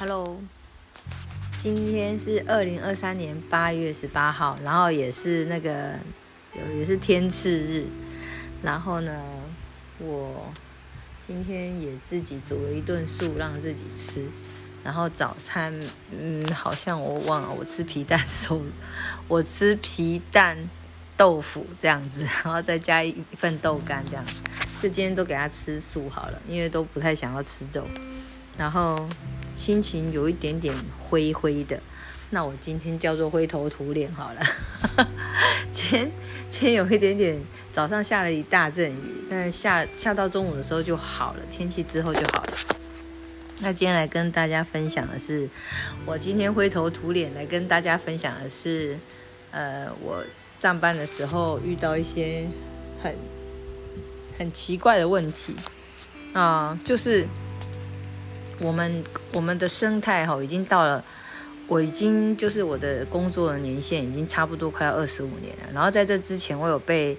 Hello，今天是二零二三年八月十八号，然后也是那个有也是天赐日，然后呢，我今天也自己煮了一顿素让自己吃，然后早餐嗯好像我忘了，我吃皮蛋瘦，我吃皮蛋豆腐这样子，然后再加一份豆干这样，就今天都给他吃素好了，因为都不太想要吃肉，然后。心情有一点点灰灰的，那我今天叫做灰头土脸好了。今天今天有一点点，早上下了一大阵雨，但下下到中午的时候就好了，天气之后就好了。那今天来跟大家分享的是，我今天灰头土脸来跟大家分享的是，呃，我上班的时候遇到一些很很奇怪的问题啊，就是。我们我们的生态哈已经到了，我已经就是我的工作的年限已经差不多快要二十五年了。然后在这之前，我有被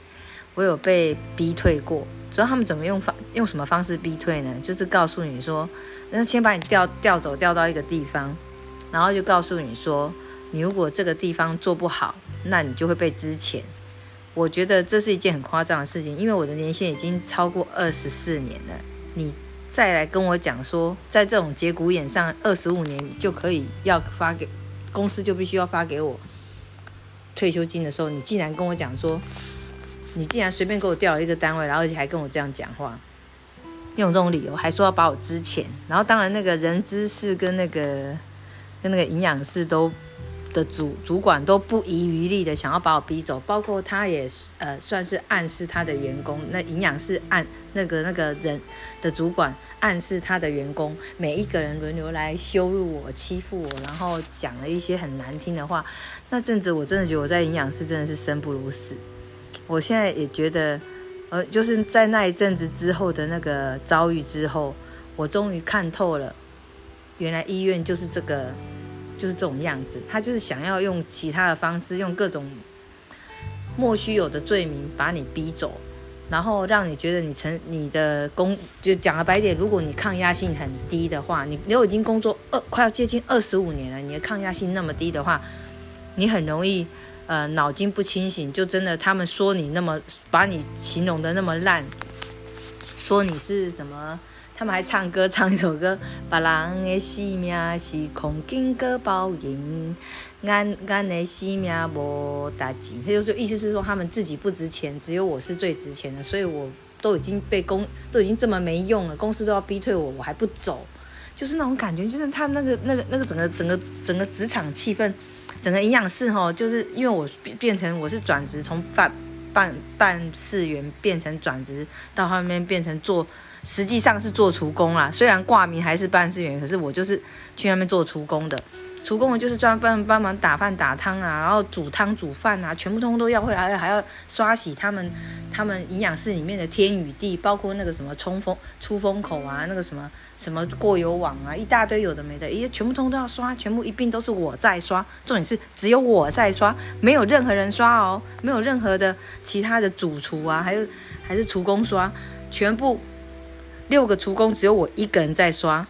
我有被逼退过。知道他们怎么用方用什么方式逼退呢？就是告诉你说，那先把你调调走，调到一个地方，然后就告诉你说，你如果这个地方做不好，那你就会被支遣。我觉得这是一件很夸张的事情，因为我的年限已经超过二十四年了。你。再来跟我讲说，在这种节骨眼上，二十五年就可以要发给公司，就必须要发给我退休金的时候，你竟然跟我讲说，你竟然随便给我调了一个单位，然后而且还跟我这样讲话，用这种理由，还说要把我支钱，然后当然那个人资室跟那个跟那个营养师都。的主主管都不遗余力的想要把我逼走，包括他也呃算是暗示他的员工，那营养师暗那个那个人的主管暗示他的员工，每一个人轮流来羞辱我、欺负我，然后讲了一些很难听的话。那阵子我真的觉得我在营养师真的是生不如死。我现在也觉得，呃，就是在那一阵子之后的那个遭遇之后，我终于看透了，原来医院就是这个。就是这种样子，他就是想要用其他的方式，用各种莫须有的罪名把你逼走，然后让你觉得你成你的工就讲了白点，如果你抗压性很低的话，你你已经工作二快要接近二十五年了，你的抗压性那么低的话，你很容易呃脑筋不清醒，就真的他们说你那么把你形容的那么烂，说你是什么？他们还唱歌，唱一首歌，别人的性命是空经过报应，俺俺的性命无大钱。他就是意思是说，他们自己不值钱，只有我是最值钱的，所以我都已经被公都已经这么没用了，公司都要逼退我，我还不走，就是那种感觉，就是他那个那个那个整个整个整个职场气氛，整个营养室哈，就是因为我变变成我是转职，从办办办事员变成转职到后面变成做。实际上是做厨工啦，虽然挂名还是办事员，可是我就是去那边做厨工的。厨工就是专门帮忙打饭打汤啊，然后煮汤煮饭啊，全部通通都要会，还还要刷洗他们他们营养室里面的天与地，包括那个什么冲锋出风口啊，那个什么什么过油网啊，一大堆有的没的，也，全部通通都要刷，全部一并都是我在刷。重点是只有我在刷，没有任何人刷哦，没有任何的其他的主厨啊，还有还是厨工刷，全部。六个厨工只有我一个人在刷，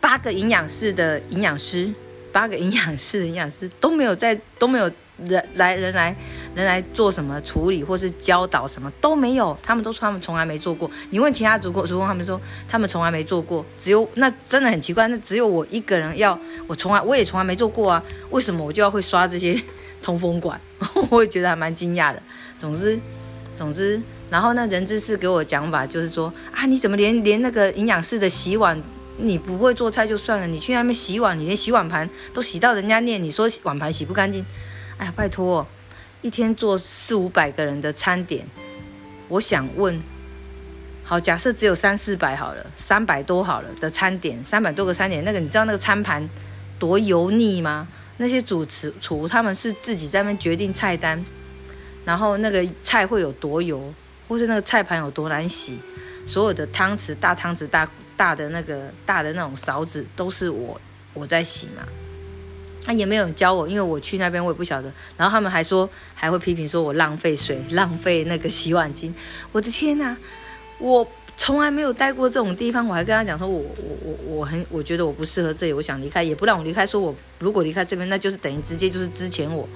八个营养室的营养师，八个营养室的营养师都没有在都没有人来人来人来做什么处理或是教导什么都没有，他们都说他们从来没做过。你问其他主工，主工他们说他们从来没做过，只有那真的很奇怪，那只有我一个人要我从来我也从来没做过啊，为什么我就要会刷这些通风管？我也觉得还蛮惊讶的。总之，总之。然后那人资是给我讲法，就是说啊，你怎么连连那个营养师的洗碗，你不会做菜就算了，你去那边洗碗，你连洗碗盘都洗到人家念，你说碗盘洗不干净，哎呀，拜托，一天做四五百个人的餐点，我想问，好，假设只有三四百好了，三百多好了的餐点，三百多个餐点，那个你知道那个餐盘多油腻吗？那些主持厨他们是自己在那边决定菜单，然后那个菜会有多油？或是那个菜盘有多难洗，所有的汤匙、大汤匙、大大的那个大的那种勺子都是我我在洗嘛。他也没有教我，因为我去那边我也不晓得。然后他们还说还会批评说我浪费水、浪费那个洗碗巾。我的天哪！我从来没有待过这种地方，我还跟他讲说，我我我我很我觉得我不适合这里，我想离开，也不让我离开。说我如果离开这边，那就是等于直接就是之前我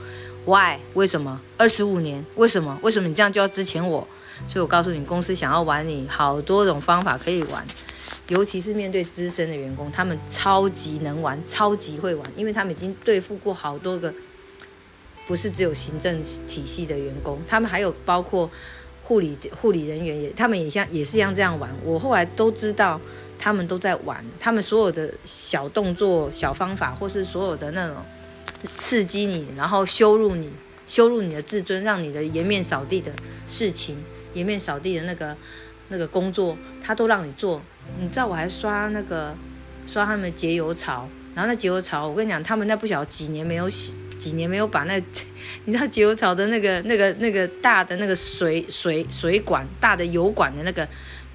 ，why 为什么二十五年？为什么为什么你这样就要之前我？所以我告诉你，公司想要玩你，好多种方法可以玩，尤其是面对资深的员工，他们超级能玩，超级会玩，因为他们已经对付过好多个，不是只有行政体系的员工，他们还有包括。护理护理人员也，他们也像也是像这样玩。我后来都知道，他们都在玩，他们所有的小动作、小方法，或是所有的那种刺激你，然后羞辱你、羞辱你的自尊，让你的颜面扫地的事情、颜面扫地的那个那个工作，他都让你做。你知道，我还刷那个刷他们节油槽，然后那节油槽，我跟你讲，他们那不晓得几年没有洗。几年没有把那，你知道节油槽的那个、那个、那个大的那个水水水管、大的油管的那个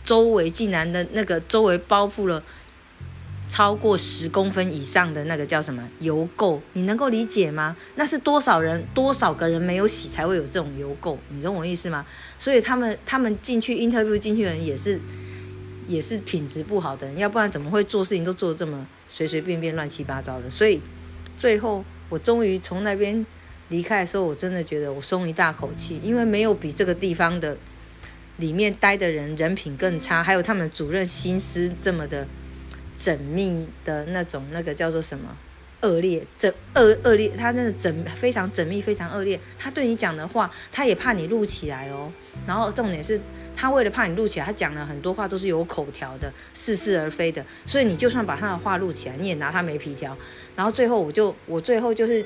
周围，竟然的那个周围包覆了超过十公分以上的那个叫什么油垢？你能够理解吗？那是多少人、多少个人没有洗才会有这种油垢？你懂我意思吗？所以他们他们进去 interview 进去的人也是也是品质不好的人，要不然怎么会做事情都做这么随随便便、乱七八糟的？所以最后。我终于从那边离开的时候，我真的觉得我松一大口气，因为没有比这个地方的里面待的人人品更差，还有他们主任心思这么的缜密的那种，那个叫做什么恶劣、缜恶恶劣，他真的缜非常缜密、非常恶劣。他对你讲的话，他也怕你录起来哦。然后重点是他为了怕你录起来，他讲了很多话都是有口条的、似是而非的，所以你就算把他的话录起来，你也拿他没皮条。然后最后我就我最后就是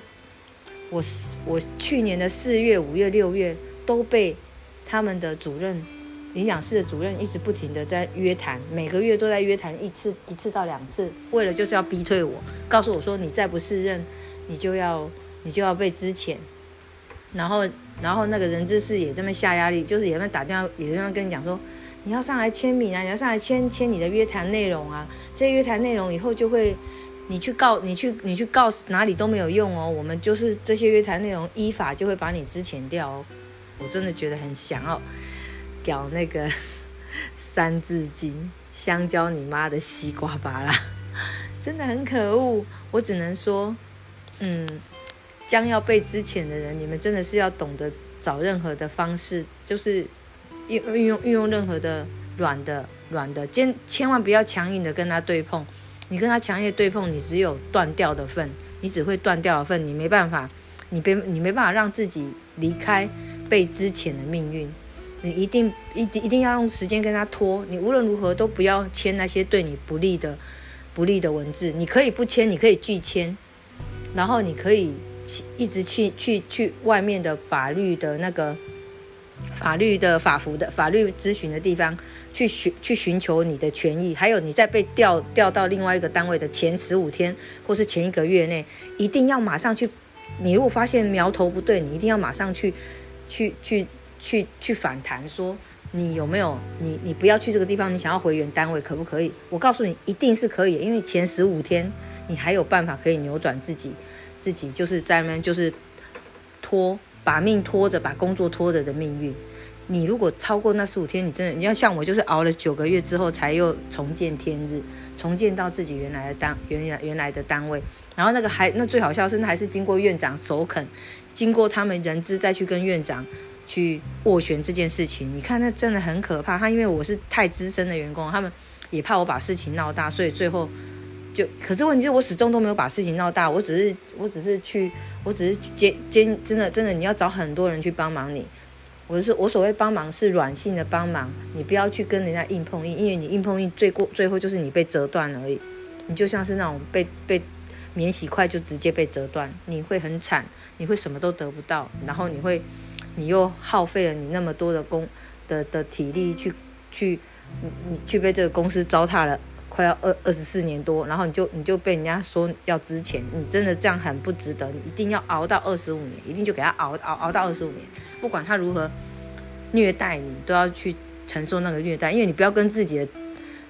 我我去年的四月五月六月都被他们的主任营养室的主任一直不停的在约谈，每个月都在约谈一次一次到两次，为了就是要逼退我，告诉我说你再不适任，你就要你就要被支遣。然后然后那个人资室也这么下压力，就是也在打电话也这么跟你讲说你要上来签名啊，你要上来签签你的约谈内容啊，这些约谈内容以后就会。你去告你去你去告哪里都没有用哦，我们就是这些约谈内容依法就会把你支遣掉哦。我真的觉得很想要搞那个 三字经，香蕉你妈的西瓜巴啦，真的很可恶。我只能说，嗯，将要被支遣的人，你们真的是要懂得找任何的方式，就是运运用运用任何的软的软的，千千万不要强硬的跟他对碰。你跟他强烈对碰，你只有断掉的份，你只会断掉的份，你没办法，你别你没办法让自己离开被之前的命运，你一定一定一定要用时间跟他拖，你无论如何都不要签那些对你不利的不利的文字，你可以不签，你可以拒签，然后你可以去一直去去去外面的法律的那个。法律的法服的法律咨询的地方去寻去寻求你的权益，还有你在被调调到另外一个单位的前十五天或是前一个月内，一定要马上去。你如果发现苗头不对，你一定要马上去去去去去反弹，说你有没有你你不要去这个地方，你想要回原单位可不可以？我告诉你，一定是可以，因为前十五天你还有办法可以扭转自己自己就是在那边就是拖。把命拖着，把工作拖着的命运，你如果超过那十五天，你真的你要像我，就是熬了九个月之后才又重见天日，重见到自己原来的单原来原来的单位，然后那个还那最好笑是那还是经过院长首肯，经过他们人资再去跟院长去斡旋这件事情，你看那真的很可怕。他因为我是太资深的员工，他们也怕我把事情闹大，所以最后。就可是问题是我始终都没有把事情闹大，我只是我只是去，我只是兼兼真的真的你要找很多人去帮忙你，我是我所谓帮忙是软性的帮忙，你不要去跟人家硬碰硬，因为你硬碰硬最过最后就是你被折断而已，你就像是那种被被免洗筷就直接被折断，你会很惨，你会什么都得不到，然后你会你又耗费了你那么多的工的的体力去去你你去被这个公司糟蹋了。快要二二十四年多，然后你就你就被人家说要值钱，你真的这样很不值得，你一定要熬到二十五年，一定就给他熬熬熬到二十五年，不管他如何虐待你，都要去承受那个虐待，因为你不要跟自己的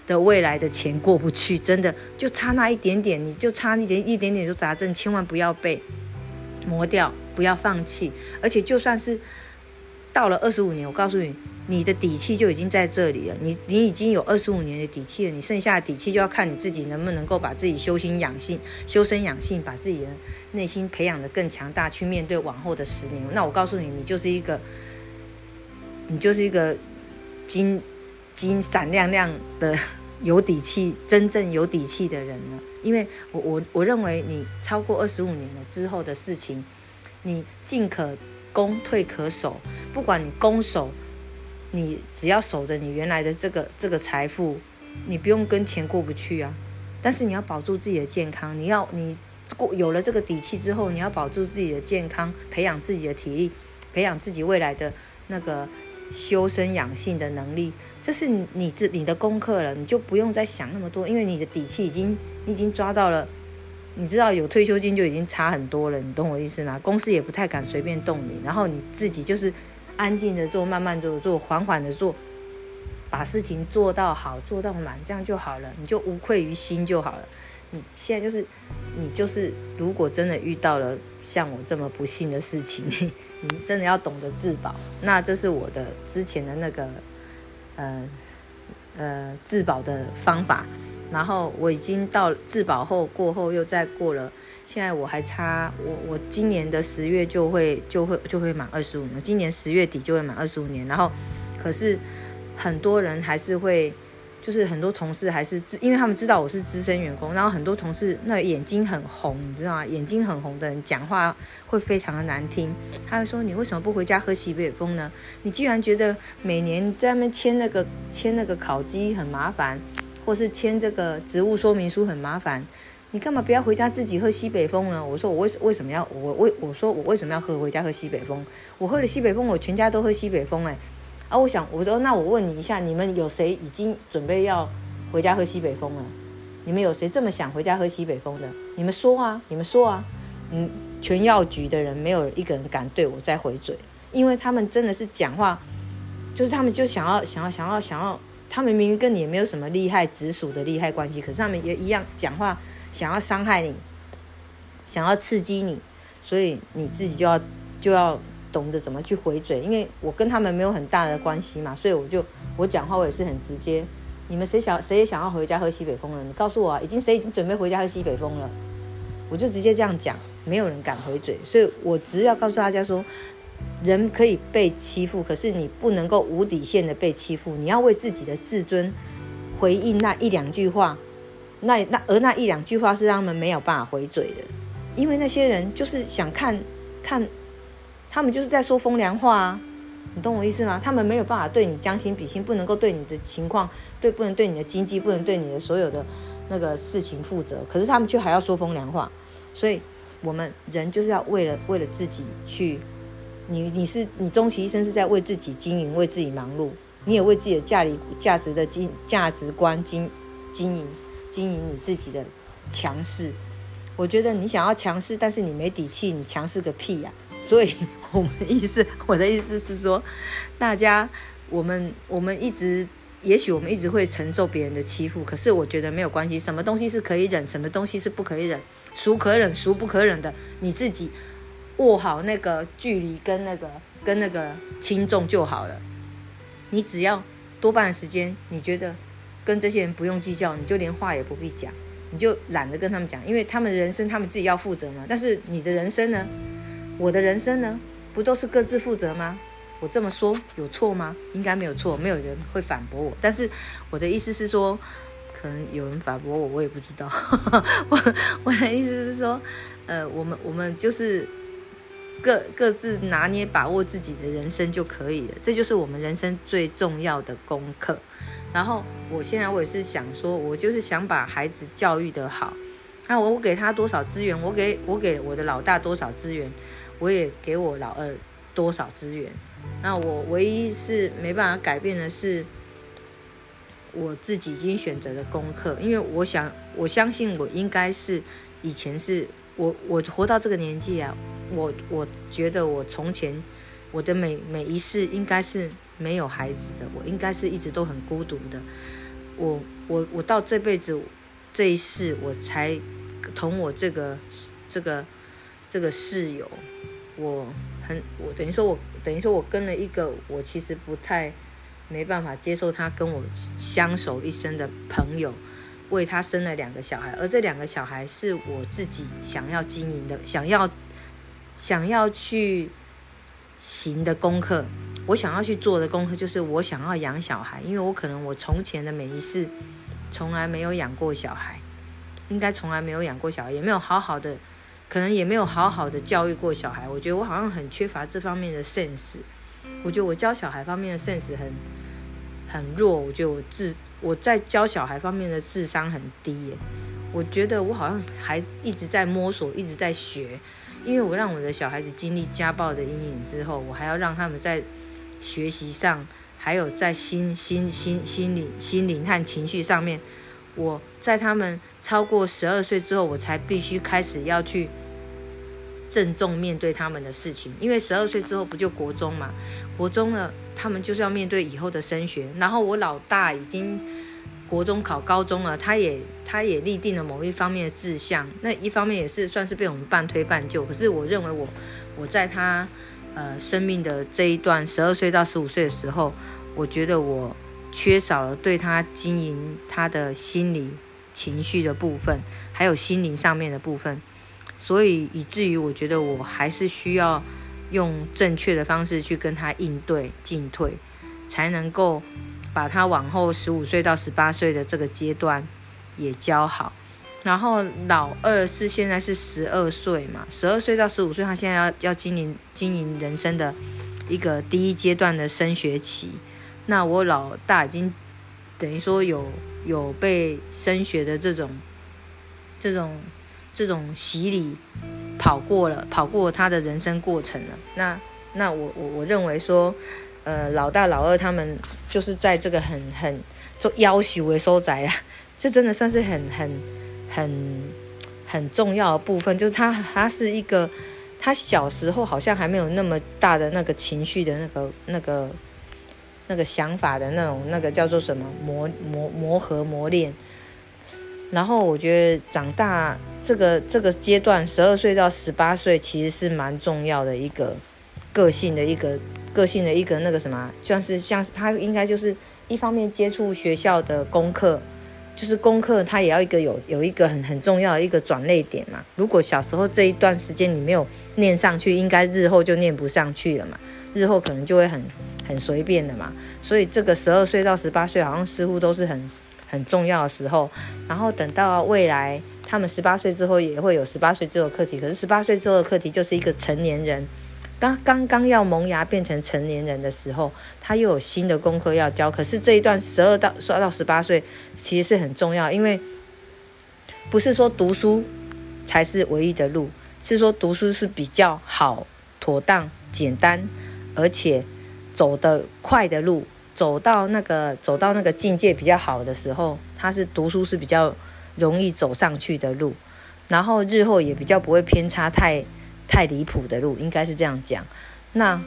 的未来的钱过不去，真的就差那一点点，你就差一点一点点就砸正，千万不要被磨掉，不要放弃，而且就算是到了二十五年，我告诉你，你的底气就已经在这里了。你你已经有二十五年的底气了，你剩下的底气就要看你自己能不能够把自己修心养性、修身养性，把自己的内心培养的更强大，去面对往后的十年。那我告诉你，你就是一个，你就是一个金金闪亮亮的有底气、真正有底气的人了。因为我我我认为你超过二十五年了之后的事情，你进可。攻退可守，不管你攻守，你只要守着你原来的这个这个财富，你不用跟钱过不去啊。但是你要保住自己的健康，你要你过有了这个底气之后，你要保住自己的健康，培养自己的体力，培养自己未来的那个修身养性的能力，这是你你这你的功课了，你就不用再想那么多，因为你的底气已经你已经抓到了。你知道有退休金就已经差很多了，你懂我意思吗？公司也不太敢随便动你，然后你自己就是安静的做，慢慢做，做缓缓的做，把事情做到好，做到满，这样就好了，你就无愧于心就好了。你现在就是，你就是，如果真的遇到了像我这么不幸的事情，你你真的要懂得自保。那这是我的之前的那个，呃呃自保的方法。然后我已经到自保后过后又再过了，现在我还差我我今年的十月就会就会就会满二十五年，今年十月底就会满二十五年。然后可是很多人还是会，就是很多同事还是因为他们知道我是资深员工，然后很多同事那眼睛很红，你知道吗？眼睛很红的人讲话会非常的难听。他会说你为什么不回家喝西北风呢？你既然觉得每年在那边签那个签那个烤鸡很麻烦。或是签这个职务说明书很麻烦，你干嘛不要回家自己喝西北风呢？我说我为为什么要我为我说我为什么要喝回家喝西北风？我喝了西北风，我全家都喝西北风哎！啊，我想我说那我问你一下，你们有谁已经准备要回家喝西北风了？你们有谁这么想回家喝西北风的？你们说啊，你们说啊，嗯，全药局的人没有一个人敢对我再回嘴，因为他们真的是讲话，就是他们就想要想要想要想要。他们明明跟你也没有什么利害直属的利害关系，可是他们也一样讲话，想要伤害你，想要刺激你，所以你自己就要就要懂得怎么去回嘴。因为我跟他们没有很大的关系嘛，所以我就我讲话我也是很直接。你们谁想谁也想要回家喝西北风了？你告诉我，已经谁已经准备回家喝西北风了？我就直接这样讲，没有人敢回嘴，所以我只要告诉大家说。人可以被欺负，可是你不能够无底线的被欺负。你要为自己的自尊回应那一两句话，那那而那一两句话是让他们没有办法回嘴的，因为那些人就是想看看，他们就是在说风凉话啊，你懂我意思吗？他们没有办法对你将心比心，不能够对你的情况，对不能对你的经济，不能对你的所有的那个事情负责，可是他们却还要说风凉话，所以我们人就是要为了为了自己去。你你是你终其一生是在为自己经营，为自己忙碌，你也为自己的价值价值的经价值观经经营经营你自己的强势。我觉得你想要强势，但是你没底气，你强势个屁呀！所以我们意思，我的意思是说，大家我们我们一直也许我们一直会承受别人的欺负，可是我觉得没有关系，什么东西是可以忍，什么东西是不可以忍，孰可忍孰不可忍的，你自己。握好那个距离跟那个跟那个轻重就好了。你只要多半时间，你觉得跟这些人不用计较，你就连话也不必讲，你就懒得跟他们讲，因为他们的人生他们自己要负责嘛。但是你的人生呢？我的人生呢？不都是各自负责吗？我这么说有错吗？应该没有错，没有人会反驳我。但是我的意思是说，可能有人反驳我，我也不知道。我我的意思是说，呃，我们我们就是。各各自拿捏把握自己的人生就可以了，这就是我们人生最重要的功课。然后我现在我也是想说，我就是想把孩子教育的好。那我我给他多少资源，我给我给我的老大多少资源，我也给我老二多少资源。那我唯一是没办法改变的是，我自己已经选择的功课，因为我想我相信我应该是以前是我我活到这个年纪啊。我我觉得我从前我的每每一世应该是没有孩子的，我应该是一直都很孤独的。我我我到这辈子这一世，我才同我这个这个这个室友，我很我等于说我等于说我跟了一个我其实不太没办法接受他跟我相守一生的朋友，为他生了两个小孩，而这两个小孩是我自己想要经营的，想要想要去行的功课。我想要去做的功课就是我想要养小孩，因为我可能我从前的每一世从来没有养过小孩，应该从来没有养过小孩，也没有好好的。可能也没有好好的教育过小孩，我觉得我好像很缺乏这方面的 sense。我觉得我教小孩方面的 sense 很很弱，我觉得我自我在教小孩方面的智商很低耶。我觉得我好像还一直在摸索，一直在学。因为我让我的小孩子经历家暴的阴影之后，我还要让他们在学习上，还有在心心心心理心灵和情绪上面。我在他们超过十二岁之后，我才必须开始要去郑重面对他们的事情。因为十二岁之后不就国中嘛？国中了，他们就是要面对以后的升学。然后我老大已经国中考高中了，他也他也立定了某一方面的志向。那一方面也是算是被我们半推半就。可是我认为我我在他呃生命的这一段十二岁到十五岁的时候，我觉得我。缺少了对他经营他的心理情绪的部分，还有心灵上面的部分，所以以至于我觉得我还是需要用正确的方式去跟他应对进退，才能够把他往后十五岁到十八岁的这个阶段也教好。然后老二是现在是十二岁嘛，十二岁到十五岁，他现在要要经营经营人生的一个第一阶段的升学期。那我老大已经等于说有有被升学的这种这种这种洗礼跑过了，跑过他的人生过程了。那那我我我认为说，呃，老大老二他们就是在这个很很做要求为收窄啊，这真的算是很很很很重要的部分。就是他他是一个他小时候好像还没有那么大的那个情绪的那个那个。那个想法的那种，那个叫做什么磨磨磨合磨练，然后我觉得长大这个这个阶段，十二岁到十八岁其实是蛮重要的一个个性的一个个性的一个那个什么，像是像他应该就是一方面接触学校的功课，就是功课他也要一个有有一个很很重要的一个转类点嘛。如果小时候这一段时间你没有念上去，应该日后就念不上去了嘛，日后可能就会很。很随便的嘛，所以这个十二岁到十八岁好像似乎都是很很重要的时候。然后等到未来他们十八岁之后，也会有十八岁之后课题。可是十八岁之后的课题就是一个成年人刚刚刚要萌芽变成成年人的时候，他又有新的功课要教。可是这一段十二到说到十八岁其实是很重要，因为不是说读书才是唯一的路，是说读书是比较好、妥当、简单，而且。走得快的路，走到那个走到那个境界比较好的时候，他是读书是比较容易走上去的路，然后日后也比较不会偏差太太离谱的路，应该是这样讲。那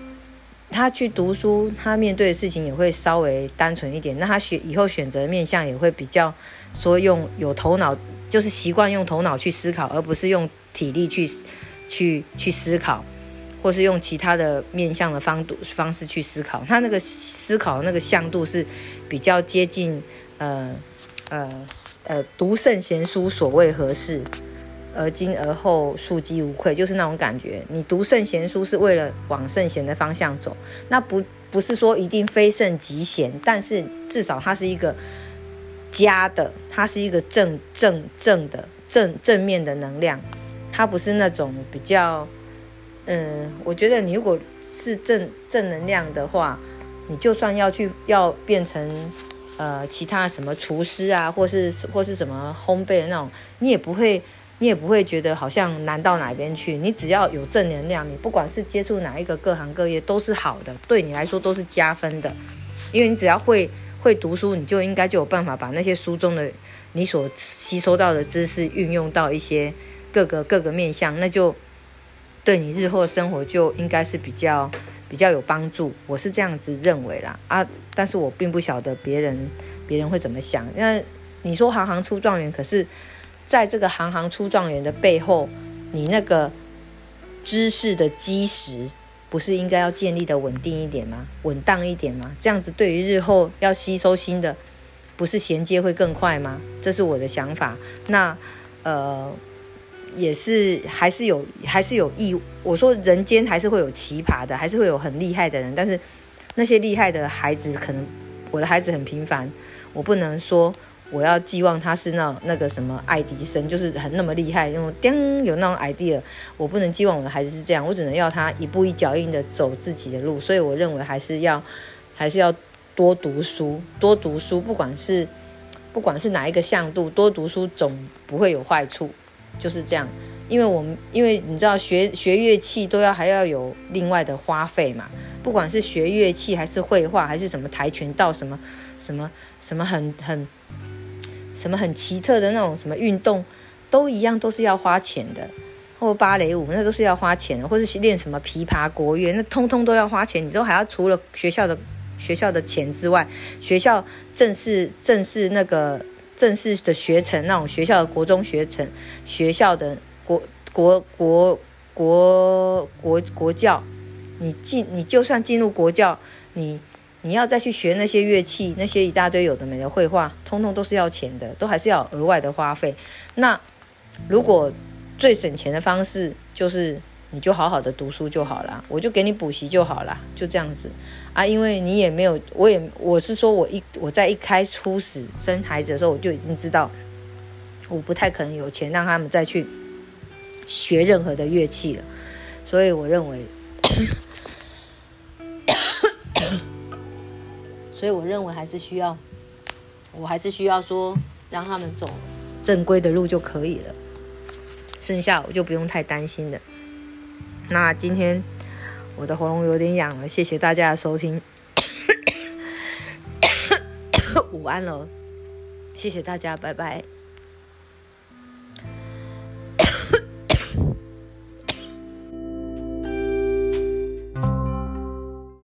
他去读书，他面对的事情也会稍微单纯一点。那他选以后选择面相也会比较说用有头脑，就是习惯用头脑去思考，而不是用体力去去去思考。或是用其他的面向的方度方式去思考，他那个思考那个向度是比较接近呃呃呃读圣贤书所谓何事，而今而后庶几无愧，就是那种感觉。你读圣贤书是为了往圣贤的方向走，那不不是说一定非圣即贤，但是至少它是一个加的，它是一个正正正的正正面的能量，它不是那种比较。嗯，我觉得你如果是正正能量的话，你就算要去要变成呃其他什么厨师啊，或是或是什么烘焙的那种，你也不会你也不会觉得好像难到哪边去。你只要有正能量，你不管是接触哪一个各行各业都是好的，对你来说都是加分的。因为你只要会会读书，你就应该就有办法把那些书中的你所吸收到的知识运用到一些各个各个面向，那就。对你日后生活就应该是比较比较有帮助，我是这样子认为啦啊，但是我并不晓得别人别人会怎么想。那你说行行出状元，可是在这个行行出状元的背后，你那个知识的基石不是应该要建立的稳定一点吗？稳当一点吗？这样子对于日后要吸收新的，不是衔接会更快吗？这是我的想法。那呃，也是还是有还是有意。我说人间还是会有奇葩的，还是会有很厉害的人。但是那些厉害的孩子，可能我的孩子很平凡，我不能说。我要寄望他是那那个什么爱迪生，就是很那么厉害，那种叮有那种 idea。我不能寄望我的孩子是这样，我只能要他一步一脚印的走自己的路。所以我认为还是要还是要多读书，多读书，不管是不管是哪一个向度，多读书总不会有坏处，就是这样。因为我们因为你知道学学乐器都要还要有另外的花费嘛，不管是学乐器还是绘画还是什么跆拳道什么什么什么很很。什么很奇特的那种什么运动，都一样，都是要花钱的。或芭蕾舞，那都是要花钱的。或是练什么琵琶、国乐，那通通都要花钱。你都还要除了学校的学校的钱之外，学校正式正式那个正式的学程，那种学校的国中学程，学校的国国国国国国教，你进你就算进入国教，你。你要再去学那些乐器，那些一大堆有的没的绘画，通通都是要钱的，都还是要额外的花费。那如果最省钱的方式就是你就好好的读书就好了，我就给你补习就好了，就这样子啊。因为你也没有，我也我是说我一我在一开初始生孩子的时候，我就已经知道我不太可能有钱让他们再去学任何的乐器了，所以我认为。所以我认为还是需要，我还是需要说让他们走正规的路就可以了，剩下我就不用太担心的。那今天我的喉咙有点痒了，谢谢大家的收听，午安了，谢谢大家，拜拜。